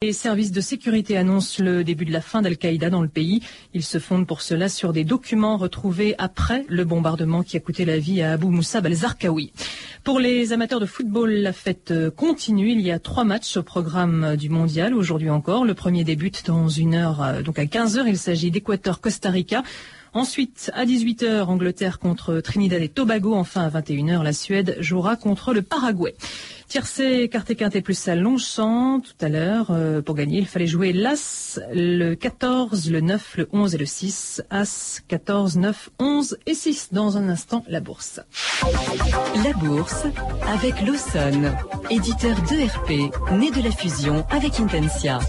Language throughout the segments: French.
Les services de sécurité annoncent le début de la fin d'Al-Qaïda dans le pays. Ils se fondent pour cela sur des documents retrouvés après le bombardement qui a coûté la vie à Abu Moussab al-Zarqawi. Pour les amateurs de football, la fête continue. Il y a trois matchs au programme du mondial aujourd'hui encore. Le premier débute dans une heure, euh, donc à 15 heures. Il s'agit d'Équateur-Costa Rica. Ensuite, à 18h, Angleterre contre Trinidad et Tobago. Enfin, à 21h, la Suède jouera contre le Paraguay. Tiercé, carte quintet plus ça Longchamp. Tout à l'heure, euh, pour gagner, il fallait jouer l'As, le 14, le 9, le 11 et le 6. As, 14, 9, 11 et 6. Dans un instant, la bourse. La bourse avec Lawson, éditeur d'ERP, né de la fusion avec Intensia.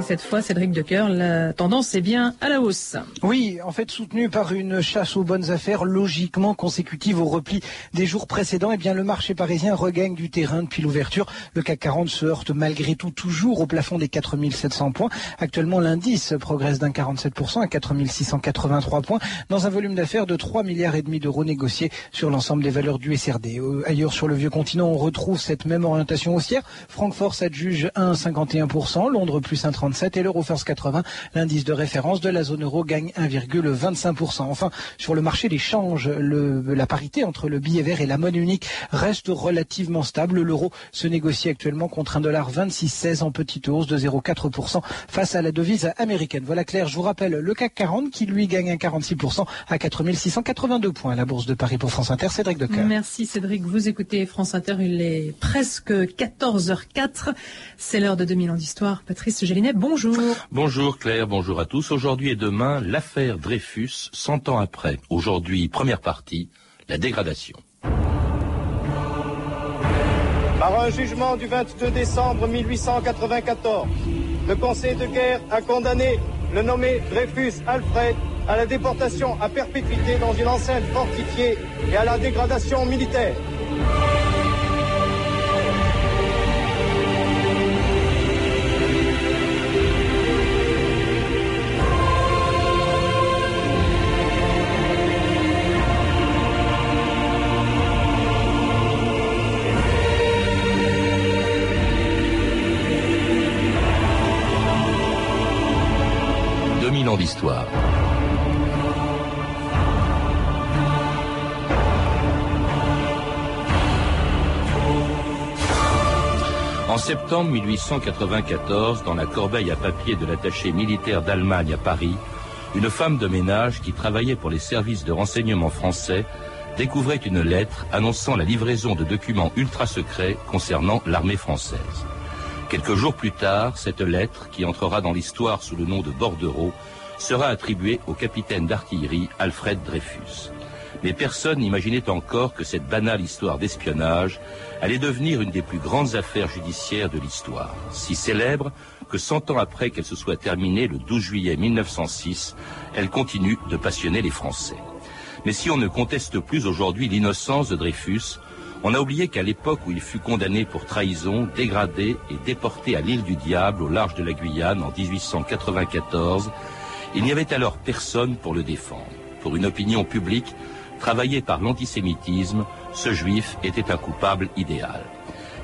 Et cette fois, Cédric Decoeur, la tendance est bien à la hausse. Oui, en fait, soutenu par une chasse aux bonnes affaires logiquement consécutive au repli des jours précédents, eh bien, le marché parisien regagne du terrain depuis l'ouverture. Le CAC 40 se heurte malgré tout toujours au plafond des 4700 points. Actuellement, l'indice progresse d'un 47% à 4683 points dans un volume d'affaires de 3 milliards et demi d'euros négociés sur l'ensemble des valeurs du SRD. Euh, ailleurs sur le vieux continent, on retrouve cette même orientation haussière. Francfort s'adjuge 1,51%, Londres plus 1,30 et l'euro first 80, l'indice de référence de la zone euro gagne 1,25%. Enfin, sur le marché des changes, la parité entre le billet vert et la monnaie unique reste relativement stable. L'euro se négocie actuellement contre un dollar 26,16 en petite hausse de 0,4% face à la devise américaine. Voilà clair, je vous rappelle le CAC 40 qui lui gagne un 46% à 4682 points. La bourse de Paris pour France Inter, Cédric Decoeur. Merci Cédric, vous écoutez France Inter, il est presque 14h04. C'est l'heure de 2000 ans d'histoire. Patrice Gélinet bonjour. Bonjour Claire, bonjour à tous. Aujourd'hui et demain, l'affaire Dreyfus, 100 ans après. Aujourd'hui, première partie, la dégradation. Par un jugement du 22 décembre 1894, le Conseil de guerre a condamné le nommé Dreyfus Alfred à la déportation à perpétuité dans une enceinte fortifiée et à la dégradation militaire. 2000 ans d'histoire. En septembre 1894, dans la corbeille à papier de l'attaché militaire d'Allemagne à Paris, une femme de ménage qui travaillait pour les services de renseignement français découvrait une lettre annonçant la livraison de documents ultra secrets concernant l'armée française. Quelques jours plus tard, cette lettre, qui entrera dans l'histoire sous le nom de bordereau, sera attribuée au capitaine d'artillerie Alfred Dreyfus. Mais personne n'imaginait encore que cette banale histoire d'espionnage allait devenir une des plus grandes affaires judiciaires de l'histoire, si célèbre que cent ans après qu'elle se soit terminée le 12 juillet 1906, elle continue de passionner les Français. Mais si on ne conteste plus aujourd'hui l'innocence de Dreyfus, on a oublié qu'à l'époque où il fut condamné pour trahison, dégradé et déporté à l'île du Diable au large de la Guyane en 1894, il n'y avait alors personne pour le défendre. Pour une opinion publique travaillée par l'antisémitisme, ce juif était un coupable idéal.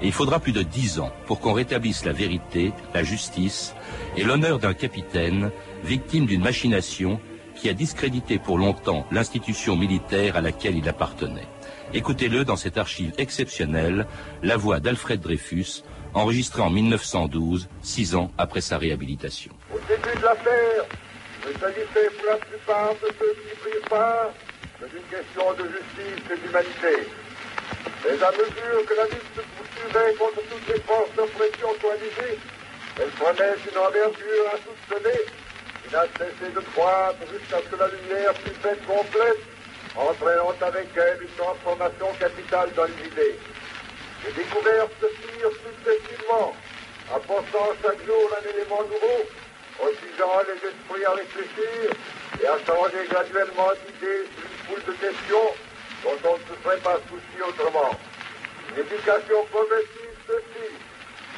Et il faudra plus de dix ans pour qu'on rétablisse la vérité, la justice et l'honneur d'un capitaine victime d'une machination qui a discrédité pour longtemps l'institution militaire à laquelle il appartenait. Écoutez-le dans cette archive exceptionnelle, la voix d'Alfred Dreyfus, enregistrée en 1912, six ans après sa réhabilitation. Au début de l'affaire, il s'agissait pour la plupart de ceux qui prirent part que d'une question de justice et d'humanité. Mais à mesure que la lutte poursuivait contre toutes les forces d'oppression coalisées, elle prenait une envergure insoupçonnée qui n'a cessé de croître jusqu'à ce que la lumière fût faite complète entraînant avec elle une transformation capitale dans les idées. Les découvertes se firent successivement, apportant chaque jour un élément nouveau, obligeant les esprits à réfléchir et à changer graduellement d'idées sur une foule de questions dont on ne se serait pas souci autrement. Une éducation progressive ceci.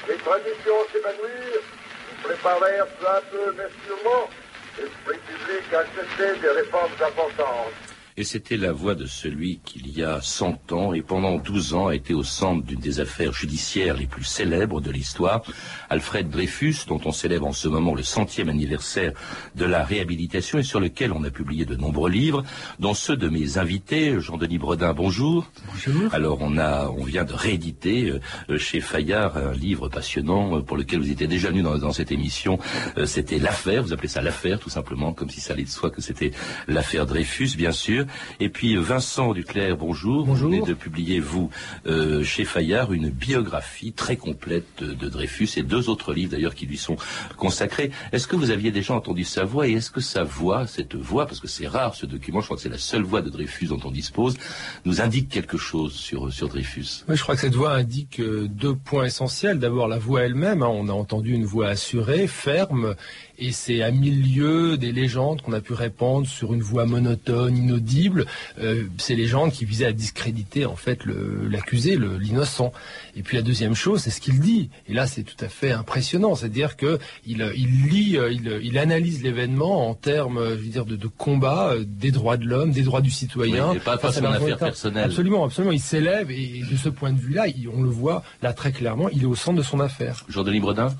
Les traditions s'évanouirent, ils préparèrent peu à peu, mais sûrement, l'esprit public à accepter des réformes importantes. Et c'était la voix de celui qui, il y a 100 ans et pendant 12 ans, a été au centre d'une des affaires judiciaires les plus célèbres de l'histoire, Alfred Dreyfus, dont on célèbre en ce moment le centième anniversaire de la réhabilitation et sur lequel on a publié de nombreux livres, dont ceux de mes invités, Jean-Denis Bredin, bonjour. Bonjour. Alors on a, on vient de rééditer euh, chez Fayard un livre passionnant euh, pour lequel vous étiez déjà venu dans, dans cette émission. Euh, c'était l'affaire, vous appelez ça l'affaire tout simplement, comme si ça allait de soi que c'était l'affaire Dreyfus, bien sûr. Et puis Vincent Duclerc, bonjour. Bonjour. Vous venez de publier, vous, euh, chez Fayard, une biographie très complète de, de Dreyfus et deux autres livres d'ailleurs qui lui sont consacrés. Est-ce que vous aviez déjà entendu sa voix et est-ce que sa voix, cette voix, parce que c'est rare ce document, je crois que c'est la seule voix de Dreyfus dont on dispose, nous indique quelque chose sur, sur Dreyfus? Oui, je crois que cette voix indique euh, deux points essentiels. D'abord, la voix elle-même. hein. On a entendu une voix assurée, ferme, et c'est à milieu des légendes qu'on a pu répandre sur une voix monotone, inaudible. Euh, ces légendes qui visaient à discréditer en fait l'accusé, l'innocent. Et puis la deuxième chose, c'est ce qu'il dit. Et là, c'est tout à fait impressionnant. C'est-à-dire que il, il lit, euh, il, il analyse l'événement en termes, je veux dire, de, de combat euh, des droits de l'homme, des droits du citoyen. Oui, pas face à affaire personnelle. Absolument, absolument. Il s'élève et, et de ce point de vue-là, on le voit là très clairement, il est au centre de son affaire. Jean-Denis Bredin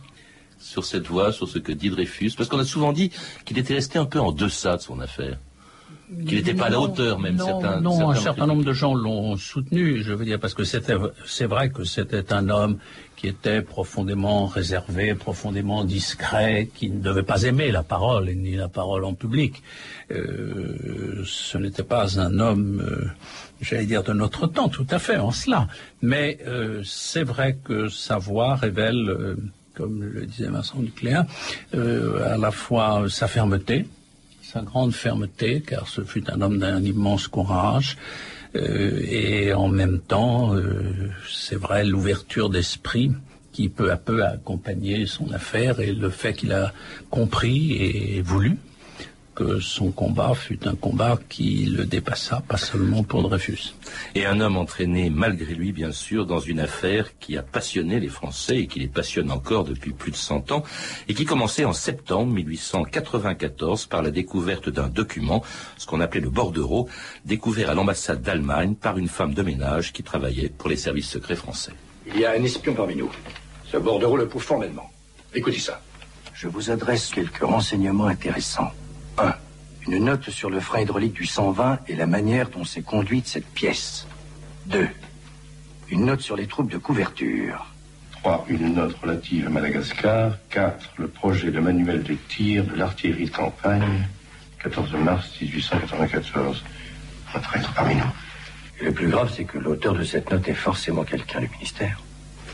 sur cette voix, sur ce que dit Dreyfus, parce qu'on a souvent dit qu'il était resté un peu en deçà de son affaire, qu'il n'était pas à la hauteur même. non, certains, non, certains un certain nombre de gens l'ont soutenu, je veux dire, parce que c'est vrai que c'était un homme qui était profondément réservé, profondément discret, qui ne devait pas aimer la parole, ni la parole en public. Euh, ce n'était pas un homme, euh, j'allais dire, de notre temps, tout à fait, en cela. Mais euh, c'est vrai que sa voix révèle, comme le disait Vincent Ducléa, euh, à la fois sa fermeté, sa grande fermeté, car ce fut un homme d'un immense courage, euh, et en même temps, euh, c'est vrai, l'ouverture d'esprit qui peu à peu a accompagné son affaire et le fait qu'il a compris et voulu que son combat fut un combat qui le dépassa, pas seulement pour Dreyfus. Et un homme entraîné, malgré lui, bien sûr, dans une affaire qui a passionné les Français et qui les passionne encore depuis plus de 100 ans, et qui commençait en septembre 1894 par la découverte d'un document, ce qu'on appelait le bordereau, découvert à l'ambassade d'Allemagne par une femme de ménage qui travaillait pour les services secrets français. Il y a un espion parmi nous. Ce bordereau le prouve formellement. Écoutez ça. Je vous adresse quelques renseignements intéressants. 1. Une note sur le frein hydraulique du 120 et la manière dont s'est conduite cette pièce. 2. Une note sur les troupes de couverture. 3. Une note relative à Madagascar. 4. Le projet de manuel de tir de l'artillerie de campagne. 14 mars 1894. Un traître parmi nous. Et le plus grave, c'est que l'auteur de cette note est forcément quelqu'un du ministère.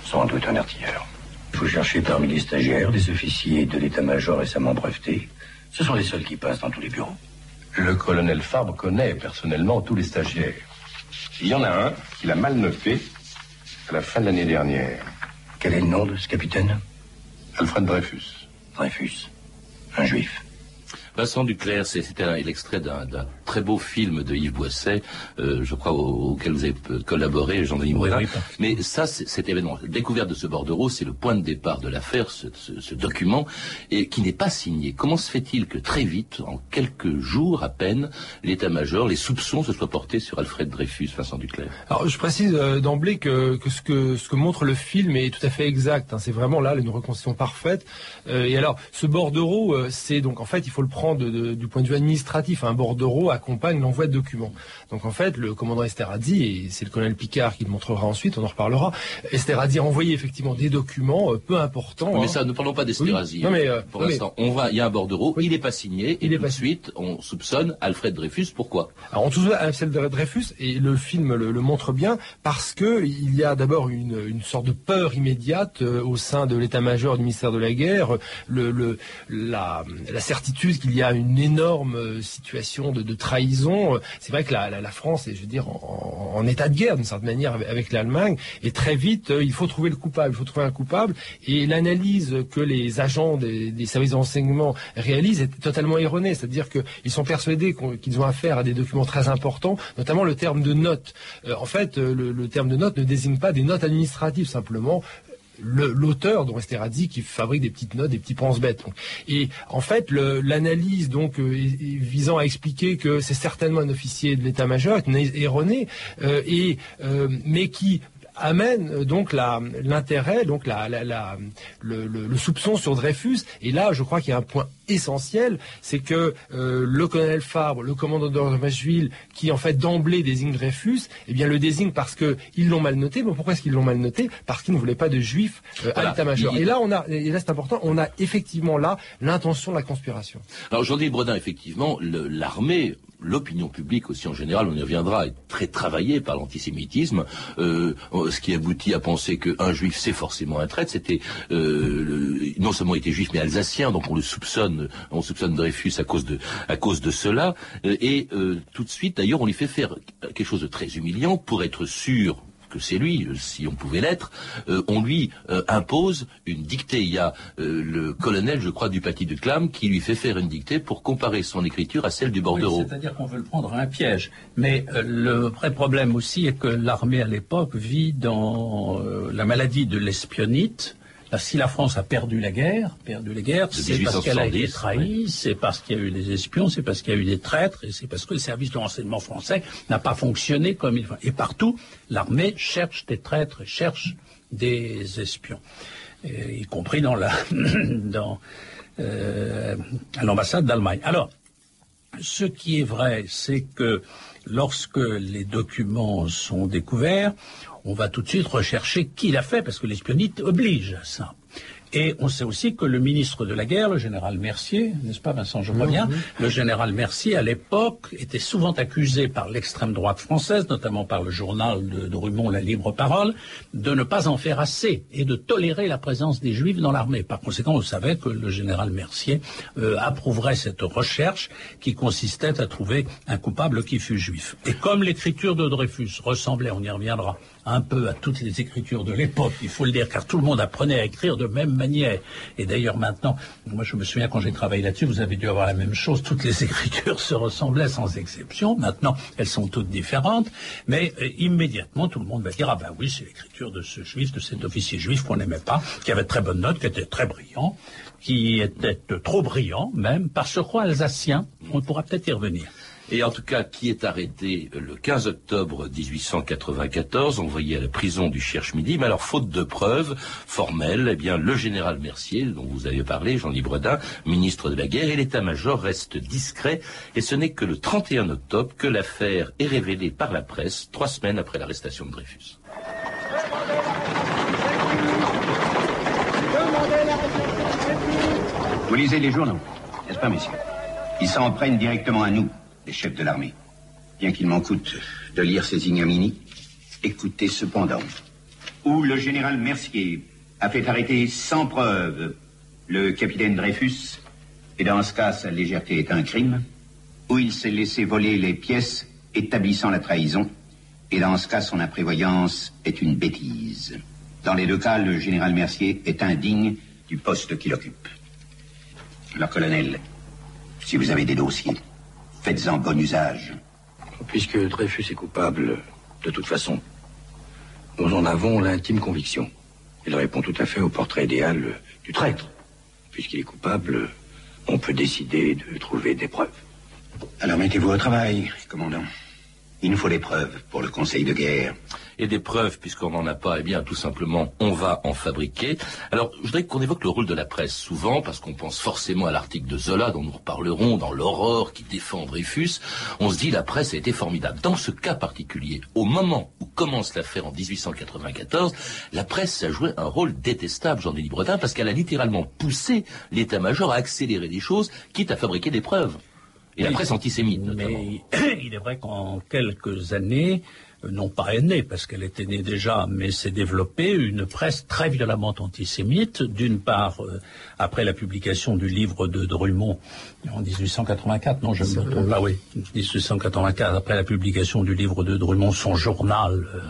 Sans doute un artilleur. Il faut chercher parmi les stagiaires, les officiers de l'état-major récemment brevetés. Ce sont les seuls qui passent dans tous les bureaux. Le colonel Fabre connaît personnellement tous les stagiaires. Il y en a un qui l'a mal noté à la fin de l'année dernière. Quel est le nom de ce capitaine? Alfred Dreyfus. Dreyfus. Un juif. Vincent Duclerc, c'est- c'était l'extrait d'un très beau film de Yves Boisset, euh, je crois, au- auquel vous avez collaboré, Jean-Denis Morin. oui. Mais ça, c'est- cet événement, la découverte de ce bordereau, c'est le point de départ de l'affaire, ce, ce- ce document, et qui n'est pas signé. Comment se fait-il que très vite, en quelques jours à peine, l'état-major, les soupçons se soient portés sur Alfred Dreyfus, Vincent Duclerc? Alors, je précise euh, d'emblée que, que ce que ce que montre le film est tout à fait exact. hein. C'est vraiment là une reconstitution parfaite. Euh, et alors, ce bordereau, euh, c'est donc en fait, il faut le prendre de- de- du point de vue administratif. Un bordereau accompagne l'envoi de documents. Donc en fait, le commandant Esterhazy, et c'est le colonel Picard qui le montrera ensuite, on en reparlera. Esterhazy a envoyé effectivement des documents euh, peu importants. Mais hein. ça, ne parlons pas d'Esterhazy. Oui. Non, mais, euh, pour mais- l'instant, on va, il y a un bordereau, Oui. il n'est pas signé, Il et est tout pas de suite, on soupçonne Alfred Dreyfus. Pourquoi? Alors on celle de Dreyfus et le film le, le montre bien parce que il y a d'abord une, une sorte de peur immédiate euh, au sein de l'état-major du ministère de la guerre, le, le- la, la certitude qu'il y a une énorme euh, situation de, trahison. C'est vrai que la, France est, je veux dire, en, état de guerre d'une certaine manière avec, l'Allemagne et très vite euh, il faut trouver le coupable, il faut trouver un coupable et l'analyse que les agents des, services de renseignement réalisent est totalement erronée, c'est-à-dire qu'ils sont persuadés qu'ils ont affaire à des documents très importants, notamment le terme de note. Euh, en fait, le, le terme de note ne désigne pas des notes administratives simplement. L'auteur dont Esterhazy qui fabrique des petites notes, des petits pense-bêtes. Et en fait, l'analyse donc euh, visant à expliquer que c'est certainement un officier de l'état-major est erronée, euh, et euh, mais qui amène euh, donc l'intérêt, donc la, la, le, le, soupçon sur Dreyfus. Et là, je crois qu'il y a un point essentiel, c'est que euh, le colonel Fabre, le commandant de Macheville, qui en fait d'emblée désigne Dreyfus, eh bien le désigne parce qu'ils l'ont mal noté. Mais pourquoi est-ce qu'ils l'ont mal noté Parce qu'ils ne voulaient pas de juifs euh, à l'état-major. Et là, on a, et là c'est important, on a effectivement là l'intention de la conspiration. Alors aujourd'hui, Bredin, effectivement, l'armée l'opinion publique aussi en général, on y reviendra, est très travaillée par l'antisémitisme, euh, ce qui aboutit à penser qu'un juif c'est forcément un traître. C'était euh, non seulement il était juif mais alsacien, donc on le soupçonne, on soupçonne Dreyfus à cause de à cause de cela. Euh, et tout de suite, d'ailleurs, on lui fait faire quelque chose de très humiliant pour être sûr que c'est lui, euh, si on pouvait l'être, euh, on lui euh, impose une dictée. Il y a le colonel, je crois, du Paty de Clam qui lui fait faire une dictée pour comparer son écriture à celle du bordereau. C'est-à-dire qu'on veut le prendre à un piège. Mais le vrai problème aussi est que l'armée à l'époque vit dans la maladie de l'espionnite si la France a perdu la guerre, perdu les guerres, c'est parce qu'elle a été trahie, c'est parce qu'il y a eu des espions, c'est parce qu'il y a eu des traîtres, et c'est parce que le service de renseignement français n'a pas fonctionné comme il faut. Et partout, l'armée cherche des traîtres, cherche des espions, y compris dans la, dans, euh, à l'ambassade d'Allemagne. Alors, ce qui est vrai, c'est que lorsque les documents sont découverts, on va tout de suite rechercher qui l'a fait, parce que l'espionnite oblige à ça. Et on sait aussi que le ministre de la guerre, le général Mercier, n'est-ce pas Vincent, je bien, le général Mercier, à l'époque, était souvent accusé par l'extrême droite française, notamment par le journal de, de, La Libre Parole, de ne pas en faire assez et de tolérer la présence des Juifs dans l'armée. Par conséquent, on savait que le général Mercier euh, approuverait cette recherche qui consistait à trouver un coupable qui fût juif. Et comme l'écriture de Dreyfus ressemblait, on y reviendra, un peu à toutes les écritures de l'époque, il faut le dire, car tout le monde apprenait à écrire de même manière. Et d'ailleurs maintenant, moi je me souviens quand j'ai travaillé là-dessus, vous avez dû avoir la même chose, toutes les écritures se ressemblaient sans exception. Maintenant, elles sont toutes différentes, mais euh, immédiatement tout le monde va dire ah ben oui, c'est l'écriture de ce juif, de cet officier juif qu'on n'aimait pas, qui avait très bonnes notes, qui était très brillant, qui était trop brillant même, par ce roi alsacien. On pourra peut-être y revenir et en tout cas qui est arrêté le 15 octobre 1894, envoyé à la prison du Cherche-Midi. Mais alors, faute de preuves formelles, eh bien, le général Mercier, dont vous avez parlé, Jean-Louis Bredin, ministre de la Guerre, et l'état-major restent discrets. Et ce n'est que le 31 octobre que l'affaire est révélée par la presse, trois semaines après l'arrestation de Dreyfus. Vous lisez les journaux, n'est-ce pas, messieurs? Ils s'en prennent directement à nous les chefs de l'armée. Bien qu'il m'en coûte de lire ces ignominies, écoutez cependant. Où le général Mercier a fait arrêter sans preuve le capitaine Dreyfus, et dans ce cas, sa légèreté est un crime, où il s'est laissé voler les pièces établissant la trahison, et dans ce cas, son imprévoyance est une bêtise. Dans les deux cas, le général Mercier est indigne du poste qu'il occupe. Alors, colonel, si vous avez des dossiers, Faites-en bon usage. Puisque Dreyfus est coupable, de toute façon, nous en avons l'intime conviction. Il répond tout à fait au portrait idéal du traître. Puisqu'il est coupable, on peut décider de trouver des preuves. Alors mettez-vous au travail, commandant. Il nous faut des preuves pour le Conseil de guerre et des preuves, puisqu'on n'en a pas, eh bien, tout simplement, on va en fabriquer. Alors, je voudrais qu'on évoque le rôle de la presse souvent, parce qu'on pense forcément à l'article de Zola, dont nous reparlerons, dans l'Aurore, qui défend Dreyfus. On se dit, la presse a été formidable. Dans ce cas particulier, au moment où commence l'affaire en 1894, la presse a joué un rôle détestable, Jean-Denis Bretin, parce qu'elle a littéralement poussé l'état-major à accélérer les choses, quitte à fabriquer des preuves. Et la presse antisémite, notamment. Mais il est vrai qu'en quelques années, euh, non pas est parce qu'elle était née déjà, mais s'est développée une presse très violemment antisémite, d'une part euh, après la publication du livre de Drummond en 1884, non je me trompe pas, oui, 1884, après la publication du livre de Drummond, son journal, euh,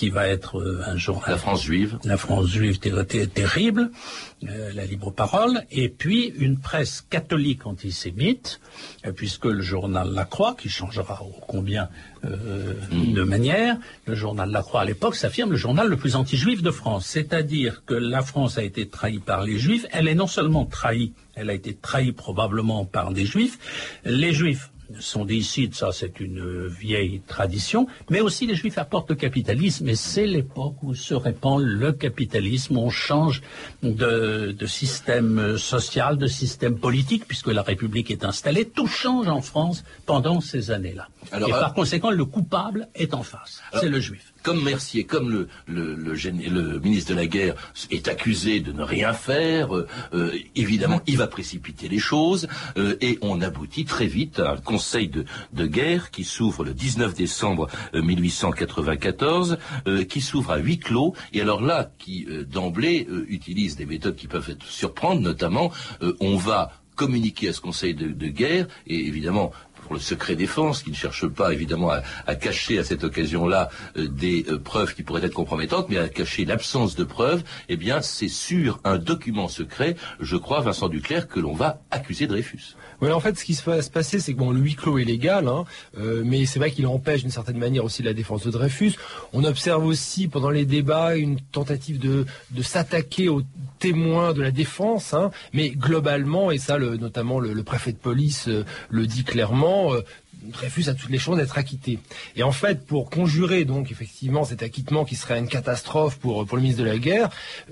qui va être euh, un journal. La France juive. La France juive terrible, euh, la libre parole, et puis une presse catholique antisémite, euh, puisque le journal La Croix, qui changera au combien mm. de manière, le journal La Croix à l'époque s'affirme le journal le plus anti-juif de France. C'est-à-dire que la France a été trahie par les juifs, elle est non seulement trahie, elle a été trahie probablement par des juifs, les juifs sont des ça c'est une vieille tradition, mais aussi les juifs apportent le capitalisme, et c'est l'époque où se répand le capitalisme, on change de, système social, de système politique, puisque la République est installée, tout change en France pendant ces années-là. et euh, par conséquent, le coupable est en face, c'est le juif comme Mercier, comme le, ministre de la Guerre est accusé de ne rien faire, euh, euh, évidemment, il va précipiter les choses euh, et on aboutit très vite à un conseil de, guerre qui s'ouvre le 19 décembre 1894, qui s'ouvre à huis clos et alors là, qui d'emblée utilise des méthodes qui peuvent être surprendre, notamment, on va communiquer à ce conseil de guerre et évidemment le secret défense, qui ne cherche pas évidemment à, cacher à cette occasion-là euh, des euh, preuves qui pourraient être compromettantes, mais à cacher l'absence de preuves, eh bien c'est sur un document secret, je crois, Vincent Duclerc, que l'on va accuser Dreyfus. Oui, en fait, ce qui se va se passer, c'est que bon, le huis clos est légal, hein, euh, mais c'est vrai qu'il empêche d'une certaine manière aussi la défense de Dreyfus. On observe aussi pendant les débats une tentative de, s'attaquer aux témoins de la défense, hein, mais globalement, et ça, le, notamment le, préfet de police le dit clairement, Dreyfus a toutes les chances d'être acquitté. Et en fait, pour conjurer donc effectivement cet acquittement qui serait une catastrophe pour, pour le ministre de la Guerre,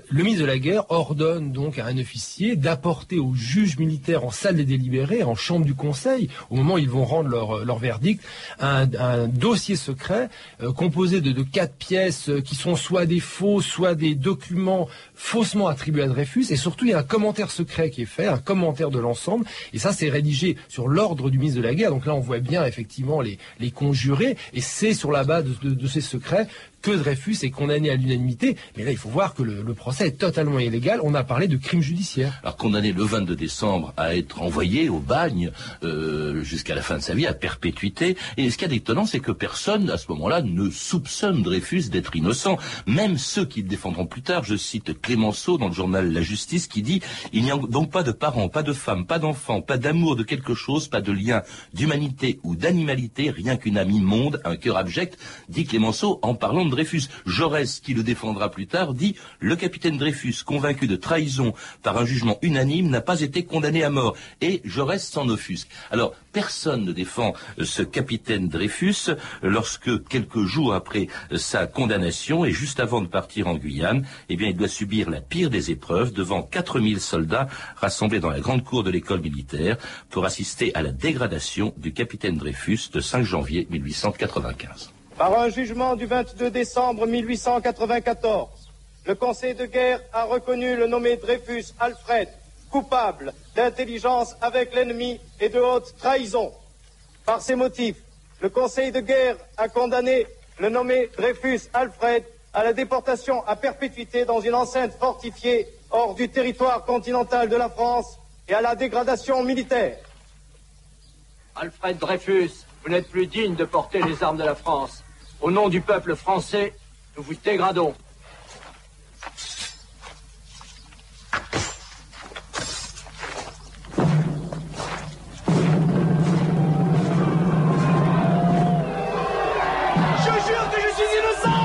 le ministre de la Guerre ordonne donc à un officier d'apporter aux juges militaires en salle des délibérés, en chambre du Conseil, au moment où ils vont rendre leur, leur verdict, un, dossier secret euh, composé de, de, quatre pièces euh, qui sont soit des faux, soit des documents faussement attribués à Dreyfus. Et surtout, il y a un commentaire secret qui est fait, un commentaire de l'ensemble. Et ça, c'est rédigé sur l'ordre du ministre de la Guerre. Donc là, on voit bien effectivement les, les conjurer, et c'est sur la base de ces secrets que Dreyfus est condamné à l'unanimité. Mais là, il faut voir que le, procès est totalement illégal. On a parlé de crime judiciaire. Alors condamné le 22 décembre à être envoyé au bagne euh, jusqu'à la fin de sa vie, à perpétuité. Et ce qui est étonnant, c'est que personne, à ce moment-là, ne soupçonne Dreyfus d'être innocent. Même ceux qui le défendront plus tard, je cite Clémenceau dans le journal La Justice, qui dit « Il n'y a donc pas de parents, pas de femmes, pas d'enfants, pas d'amour de quelque chose, pas de lien d'humanité ou d'animalité, rien qu'une amie monde, un cœur abject », dit Clémenceau en parlant Dreyfus. Jaurès, qui le défendra plus tard, dit le capitaine Dreyfus, convaincu de trahison par un jugement unanime, n'a pas été condamné à mort. Et Jaurès s'en offusque. Alors, personne ne défend euh, ce capitaine Dreyfus lorsque, quelques jours après euh, sa condamnation et juste avant de partir en Guyane, eh bien, il doit subir la pire des épreuves devant 4000 soldats rassemblés dans la grande cour de l'école militaire pour assister à la dégradation du capitaine Dreyfus de 5 janvier 1895. Par un jugement du 22 décembre 1894, le Conseil de guerre a reconnu le nommé Dreyfus Alfred coupable d'intelligence avec l'ennemi et de haute trahison. Par ces motifs, le Conseil de guerre a condamné le nommé Dreyfus Alfred à la déportation à perpétuité dans une enceinte fortifiée hors du territoire continental de la France et à la dégradation militaire. Alfred Dreyfus, vous n'êtes plus digne de porter les armes de la France. Au nom du peuple français, nous vous dégradons. Je jure que je suis innocent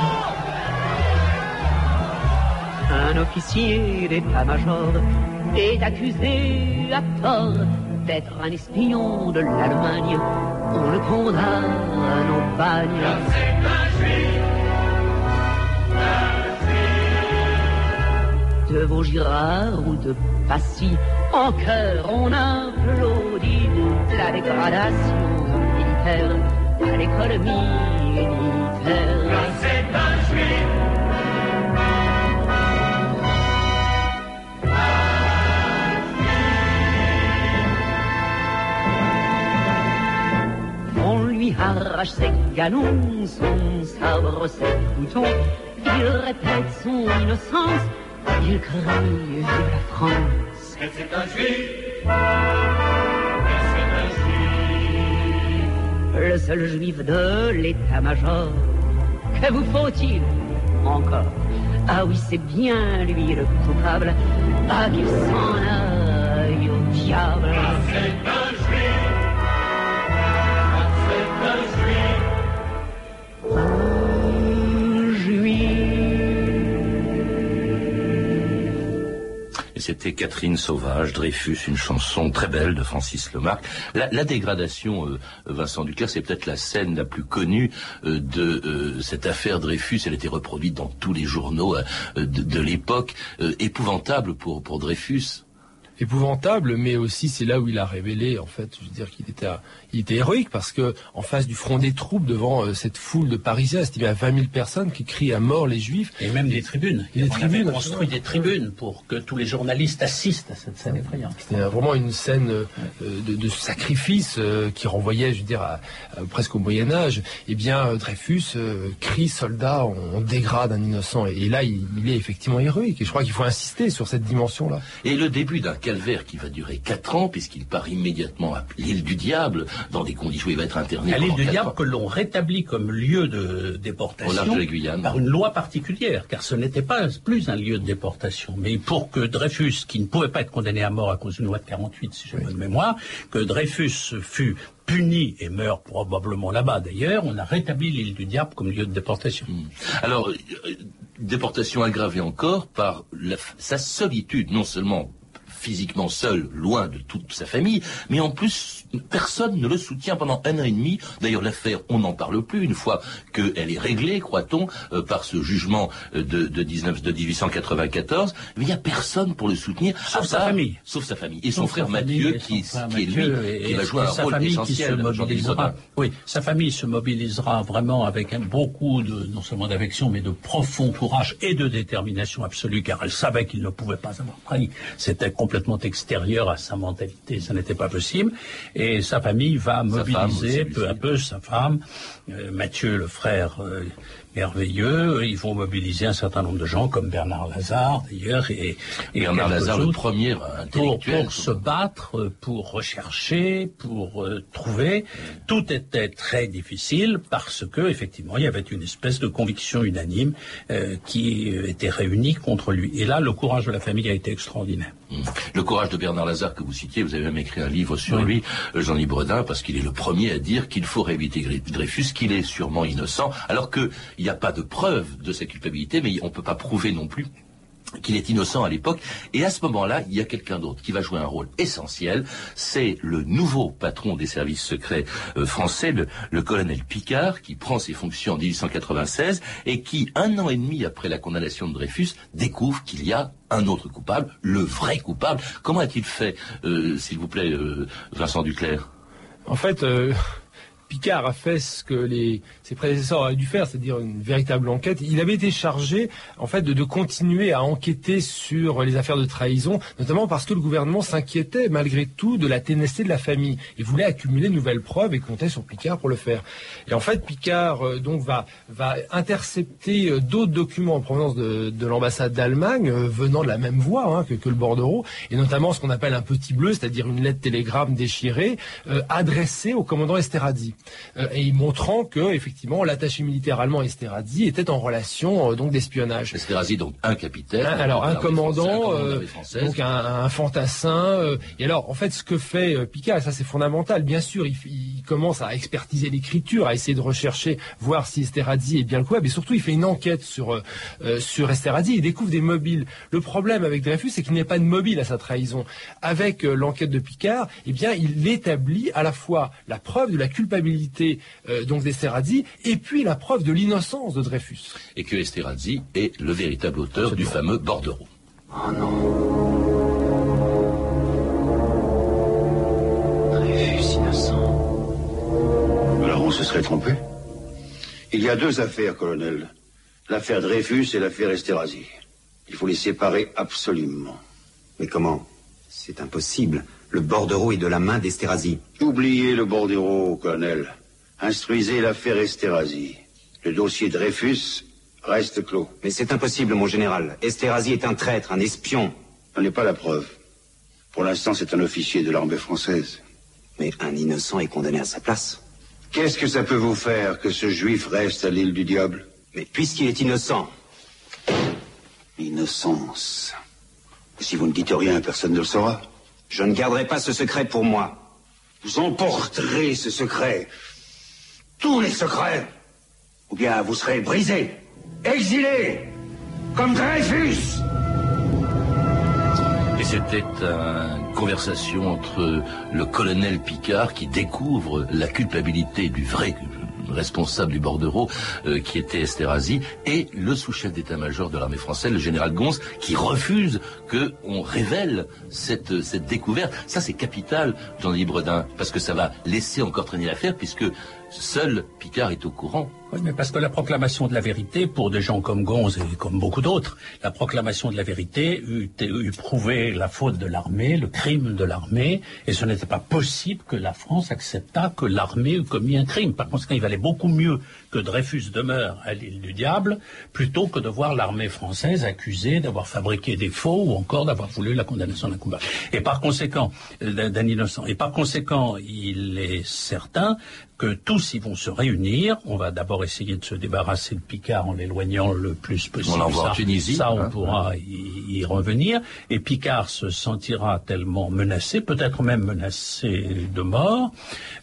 Un officier d'état-major est accusé à tort d'être un espion de l'Allemagne. On le condamne au bagne. De Vaugirard ou de Passy, en cœur on applaudit la dégradation militaire à l'école militaire. c'est un juif arrache ses galons, son sabre, ses boutons. Il répète son innocence, il crie la France. Que c'est un juif Que c'est un juif Le seul juif de l'état-major. Que vous faut-il encore? Ah oui, c'est bien lui le coupable. Ah, qu'il s'en aille au diable. Ah, C'était Catherine Sauvage, Dreyfus, une chanson très belle de Francis Lemarque. La, dégradation, euh, Vincent Duclerc, c'est peut-être la scène la plus connue euh, de euh, cette affaire Dreyfus. Elle était reproduite dans tous les journaux de, de l'époque. Épouvantable pour, pour Dreyfus. Épouvantable, mais aussi c'est là où il a révélé, en fait, je veux dire qu'il était, il était héroïque parce que en face du front des troupes, devant euh, cette foule de Parisiens, estimée à 20 000 personnes qui crient à mort les Juifs. Et même des tribunes. Et des On tribunes, avait construit des tribunes pour que tous les journalistes assistent à cette scène effrayante. C'était vraiment une scène euh, de, de sacrifice euh, qui renvoyait, je veux dire, à- à- presque au Moyen Âge. Eh bien, euh, Dreyfus euh, crie soldat, on, on dégrade un innocent. Et, et là, il, il est effectivement héroïque. Et je crois qu'il faut insister sur cette dimension-là. Et le début d'un calvaire qui va durer quatre ans, puisqu'il part immédiatement à l'île du diable, dans des conditions où il va être interné À l'île du Diable ans. que l'on rétablit comme lieu de déportation de par une loi particulière, car ce n'était pas plus un lieu de déportation. Mais pour que Dreyfus, qui ne pouvait pas être condamné à mort à cause d'une loi de 48, si j'ai bonne mémoire, que Dreyfus fût puni et meurt probablement là-bas d'ailleurs, on a rétabli l'île du Diable comme lieu de déportation. Alors, euh, déportation aggravée encore par la- sa solitude, non seulement physiquement seul, loin de toute sa famille, mais en plus, personne ne le soutient pendant un an et demi. D'ailleurs, l'affaire, on n'en parle plus, une fois qu'elle est réglée, croit-on, euh, par ce jugement euh, de, de, 19, de 1894, mais il n'y a personne pour le soutenir. Sauf sa famille. Sauf sa famille. Et son frère Mathieu, qui, frère qui est lui, et- qui va jouer un sa rôle essentiel. Baudin. Oui, sa famille se mobilisera vraiment avec un- beaucoup de, non seulement d'affection, mais de profond courage et de détermination absolue, car elle savait qu'il ne pouvait pas avoir trahi. C'était complètement extérieur à sa mentalité, ça n'était pas possible. Et sa famille va mobiliser peu à peu sa femme, euh, Mathieu, le frère euh, merveilleux. Ils vont mobiliser un certain nombre de gens, comme Bernard Lazare d'ailleurs, et, et Bernard Lazare, le premier pour, intellectuel. pour se battre, euh, pour rechercher, pour euh, trouver. Tout était très difficile parce que effectivement il y avait une espèce de conviction unanime euh, qui euh, était réunie contre lui. Et là, le courage de la famille a été extraordinaire. Le courage de Bernard Lazare que vous citiez, vous avez même écrit un livre sur Oui. lui, euh, Jean-Yves Bredin, parce qu'il est le premier à dire qu'il faut réhabiliter Dreyfus, qu'il est sûrement innocent, alors qu'il n'y a pas de preuve de sa culpabilité, mais on ne peut pas prouver non plus qu'il est innocent à l'époque. Et à ce moment-là, il y a quelqu'un d'autre qui va jouer un rôle essentiel. C'est le nouveau patron des services secrets euh, français, le, colonel Picard, qui prend ses fonctions en 1896 et qui, un an et demi après la condamnation de Dreyfus, découvre qu'il y a un autre coupable, le vrai coupable. Comment a-t-il fait, euh, s'il vous plaît, euh, Vincent Duclerc? En fait, Picard a fait ce que ses prédécesseurs auraient dû faire, c'est-à-dire une véritable enquête. Il avait été chargé, en fait, de, continuer à enquêter sur les affaires de trahison, notamment parce que le gouvernement s'inquiétait, malgré tout, de la ténacité de la famille et voulait accumuler de nouvelles preuves et comptait sur Picard pour le faire. Et en fait, Picard euh, donc va intercepter euh, d'autres documents en provenance de, de l'ambassade d'Allemagne, euh, venant de la même voie hein, que, le bordereau, et notamment ce qu'on appelle un petit bleu, c'est-à-dire une lettre télégramme déchirée, adressée au commandant Esterhazy, euh, et montrant que effectivement l'attaché militaire allemand Esterhazy était en relation euh, donc d'espionnage. Esterhazy, donc un capitaine. Un- alors un commandant, un euh, donc un, un fantassin. euh, et alors en fait ce que fait Picard, et ça c'est fondamental, bien sûr, il, il commence à expertiser l'écriture, à essayer de rechercher, voir si Esterhazy est bien le coupable, et surtout il fait une enquête sur sur Esterhazy, il découvre des mobiles. Le problème avec Dreyfus, c'est qu'il n'y a pas de mobile à sa trahison. Avec l'enquête de Picard, eh bien il établit à la fois la preuve de la culpabilité euh, donc d'Esterhazy, et puis la preuve de l'innocence de Dreyfus. Et que Esterhazy est le véritable auteur du fameux bordereau. Oh non. Dreyfus innocent. Alors on se serait trompé? Il y a deux affaires, colonel. L'affaire Dreyfus et l'affaire Esterhazy. Il faut les séparer absolument. Mais comment? C'est impossible. Le bordereau est de la main d'Esterhazy. Oubliez le bordereau, colonel. Instruisez l'affaire Esterhazy. Le dossier Dreyfus reste clos. Mais c'est impossible, mon général. Esterhazy est un traître, un espion. Ce n'est pas la preuve. Pour l'instant, c'est un officier de l'armée française. Mais un innocent est condamné à sa place. Qu'est-ce que ça peut vous faire que ce juif reste à l'île du diable? Mais puisqu'il est innocent, Innocence. Si vous ne dites rien, personne ne le saura. Je ne garderai pas ce secret pour moi. Vous emporterez ce secret. Tous les secrets. Ou bien vous serez brisé, exilé, comme Dreyfus. Et c'était une conversation entre le colonel Picard qui découvre la culpabilité du vrai responsable du bordereau, euh, qui était Esterhazy, et le sous-chef d'état-major de l'armée française, le général Gonz, qui refuse qu'on révèle cette, cette découverte. Ça, c'est capital, Jean-Louis Bredin, parce que ça va laisser encore traîner l'affaire, puisque seul Picard est au courant. Oui, mais parce que la proclamation de la vérité, pour des gens comme Gonz et comme beaucoup d'autres, la proclamation de la vérité eût, eût prouvé la faute de l'armée, le crime de l'armée, et ce n'était pas possible que la France acceptât que l'armée eût commis un crime. Par conséquent, il valait beaucoup mieux que Dreyfus demeure à l'île du diable, plutôt que de voir l'armée française accusée d'avoir fabriqué des faux ou encore d'avoir voulu la condamnation d'un combat. Et par conséquent, euh. Et par conséquent, il est certain que tous y vont se réunir. On va d'abord essayer de se débarrasser de Picard en l'éloignant le plus possible. On l'envoie en Tunisie. Ça, on hein, pourra y, y revenir. Et Picard se sentira tellement menacé, peut-être même menacé de mort,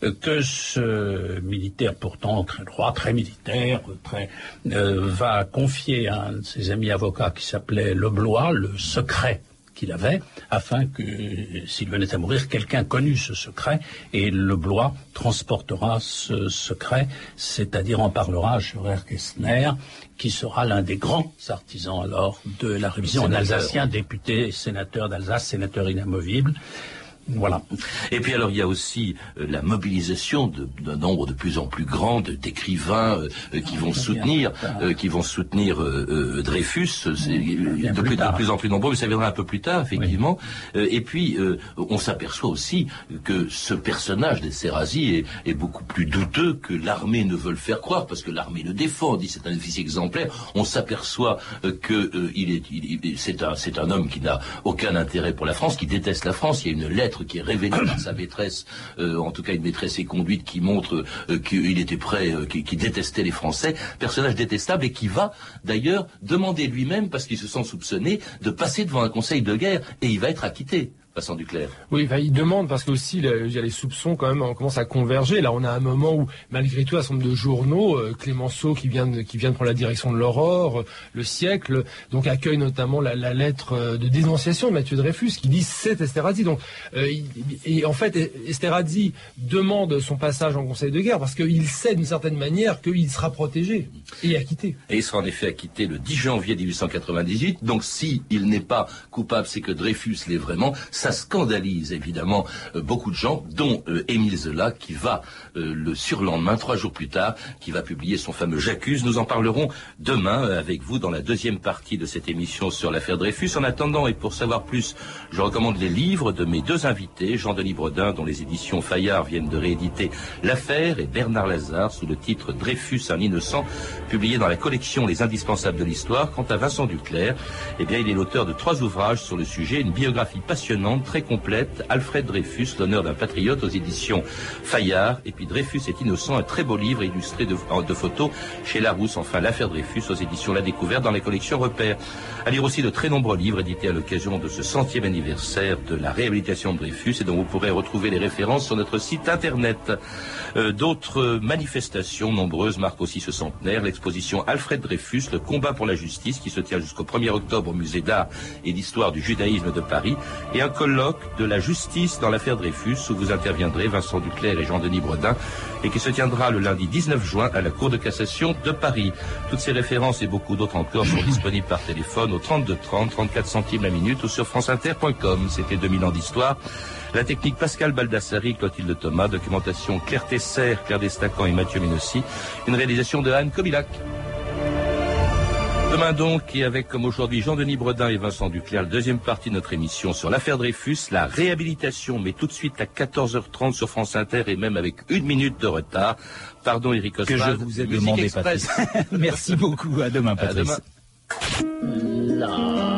euh, que ce militaire pourtant très droit, très militaire, très, euh, va confier à un de ses amis avocats qui s'appelait Leblois le secret qu'il avait, afin que, s'il venait à mourir, quelqu'un connût ce secret, et le Blois transportera ce secret, c'est-à-dire en parlera à Scheurer Kessner, qui sera l'un des grands artisans alors de la révision en alsacien, député, sénateur d'Alsace, sénateur inamovible. Voilà. Et puis alors il y a aussi euh, la mobilisation d'un nombre de plus en plus grand d'écrivains euh, euh, qui vont soutenir, euh, qui vont soutenir Dreyfus. De, plus, de plus en plus nombreux, mais ça viendra un peu plus tard effectivement. Et puis on s'aperçoit aussi que ce personnage d'Esterhazy est, est beaucoup plus douteux que l'armée ne veut le faire croire, parce que l'armée le défend, dit c'est un officier exemplaire. On s'aperçoit que il est, c'est un, c'est un homme qui n'a aucun intérêt pour la France, qui déteste la France. Il y a une lettre qui est révélée par sa maîtresse, euh, en tout cas une maîtresse et conduite qui montre euh, qu'il était prêt, euh, qui, qui détestait les Français. Personnage détestable et qui va d'ailleurs demander lui-même, parce qu'il se sent soupçonné, de passer devant un conseil de guerre et il va être acquitté. Passant du clair. Oui, il demande parce que aussi le- il y a les soupçons quand même on commence à converger. Là, on a un moment où malgré tout un certain nombre de journaux, euh, Clémenceau qui vient de, qui vient de prendre la direction de l'Aurore, euh, le siècle, donc accueille notamment la, la lettre euh, de dénonciation de Mathieu Dreyfus qui dit c'est Esterhazy. Donc euh, il- et en fait Esterhazy demande son passage en Conseil de guerre parce qu'il sait d'une certaine manière qu'il sera protégé et acquitté. Et il sera en effet acquitté le 10 janvier 1898. Donc si il n'est pas coupable, c'est que Dreyfus l'est vraiment. Ça scandalise évidemment euh, beaucoup de gens, dont euh, Émile Zola, qui va euh, le surlendemain, trois jours plus tard, qui va publier son fameux J'accuse. Nous en parlerons demain avec vous dans la deuxième partie de cette émission sur l'affaire Dreyfus. En attendant, et pour savoir plus, je recommande les livres de mes deux invités, Jean-Denis Bredin, dont les éditions Fayard viennent de rééditer l'affaire, et Bernard Lazare, sous le titre Dreyfus, un innocent, publié dans la collection Les Indispensables de l'Histoire. Quant à Vincent Duclerc, eh bien, il est l'auteur de trois ouvrages sur le sujet, une biographie passionnante, très complète, Alfred Dreyfus, l'honneur d'un patriote aux éditions Fayard, et puis Dreyfus est innocent, un très beau livre illustré de, photos chez Larousse, enfin l'affaire Dreyfus aux éditions La Découverte dans les collections Repères. À lire aussi de très nombreux livres édités à l'occasion de ce centième anniversaire de la réhabilitation de Dreyfus et dont vous pourrez retrouver les références sur notre site internet. Euh, D'autres manifestations nombreuses marquent aussi ce centenaire. L'exposition Alfred Dreyfus, le combat pour la justice, qui se tient jusqu'au 1er octobre au musée d'art et d'histoire du judaïsme de Paris, et un colloque de la justice dans l'affaire Dreyfus, où vous interviendrez Vincent Duclerc et Jean-Denis Bredin, et qui se tiendra le lundi 19 juin à la Cour de cassation de Paris. Toutes ces références et beaucoup d'autres encore sont disponibles par téléphone au 32 30, 34 centimes la minute ou sur franceinter.com. C'était 2000 ans d'histoire. La technique Pascal Baldassari, Clotilde Thomas, documentation Claire Tesser, Claire Destacan et Mathieu Minossi, une réalisation de Anne Kobilac. Demain donc, et avec comme aujourd'hui Jean-Denis Bredin et Vincent Duclerc, la deuxième partie de notre émission sur l'affaire Dreyfus, la réhabilitation, mais tout de suite à 14h30 sur France Inter et même avec une minute de retard. Pardon Eric Que Oswald. je vous ai demandé. Patrice. Merci beaucoup. À demain, À Patrice. demain.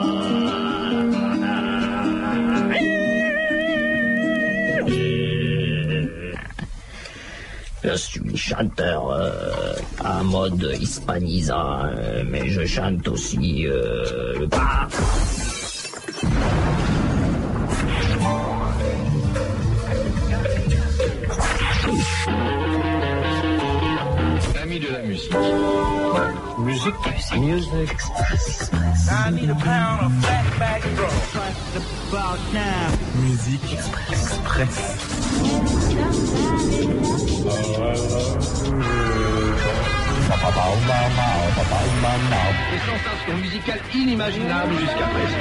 Je suis chanteur. euh, à mode hispanisant, euh, mais je chante aussi euh, le pas. Ami de la musique. Musique. Music. I need a pound of fat back About now. Musique Express. Des sensations musicales inimaginables jusqu'à présent.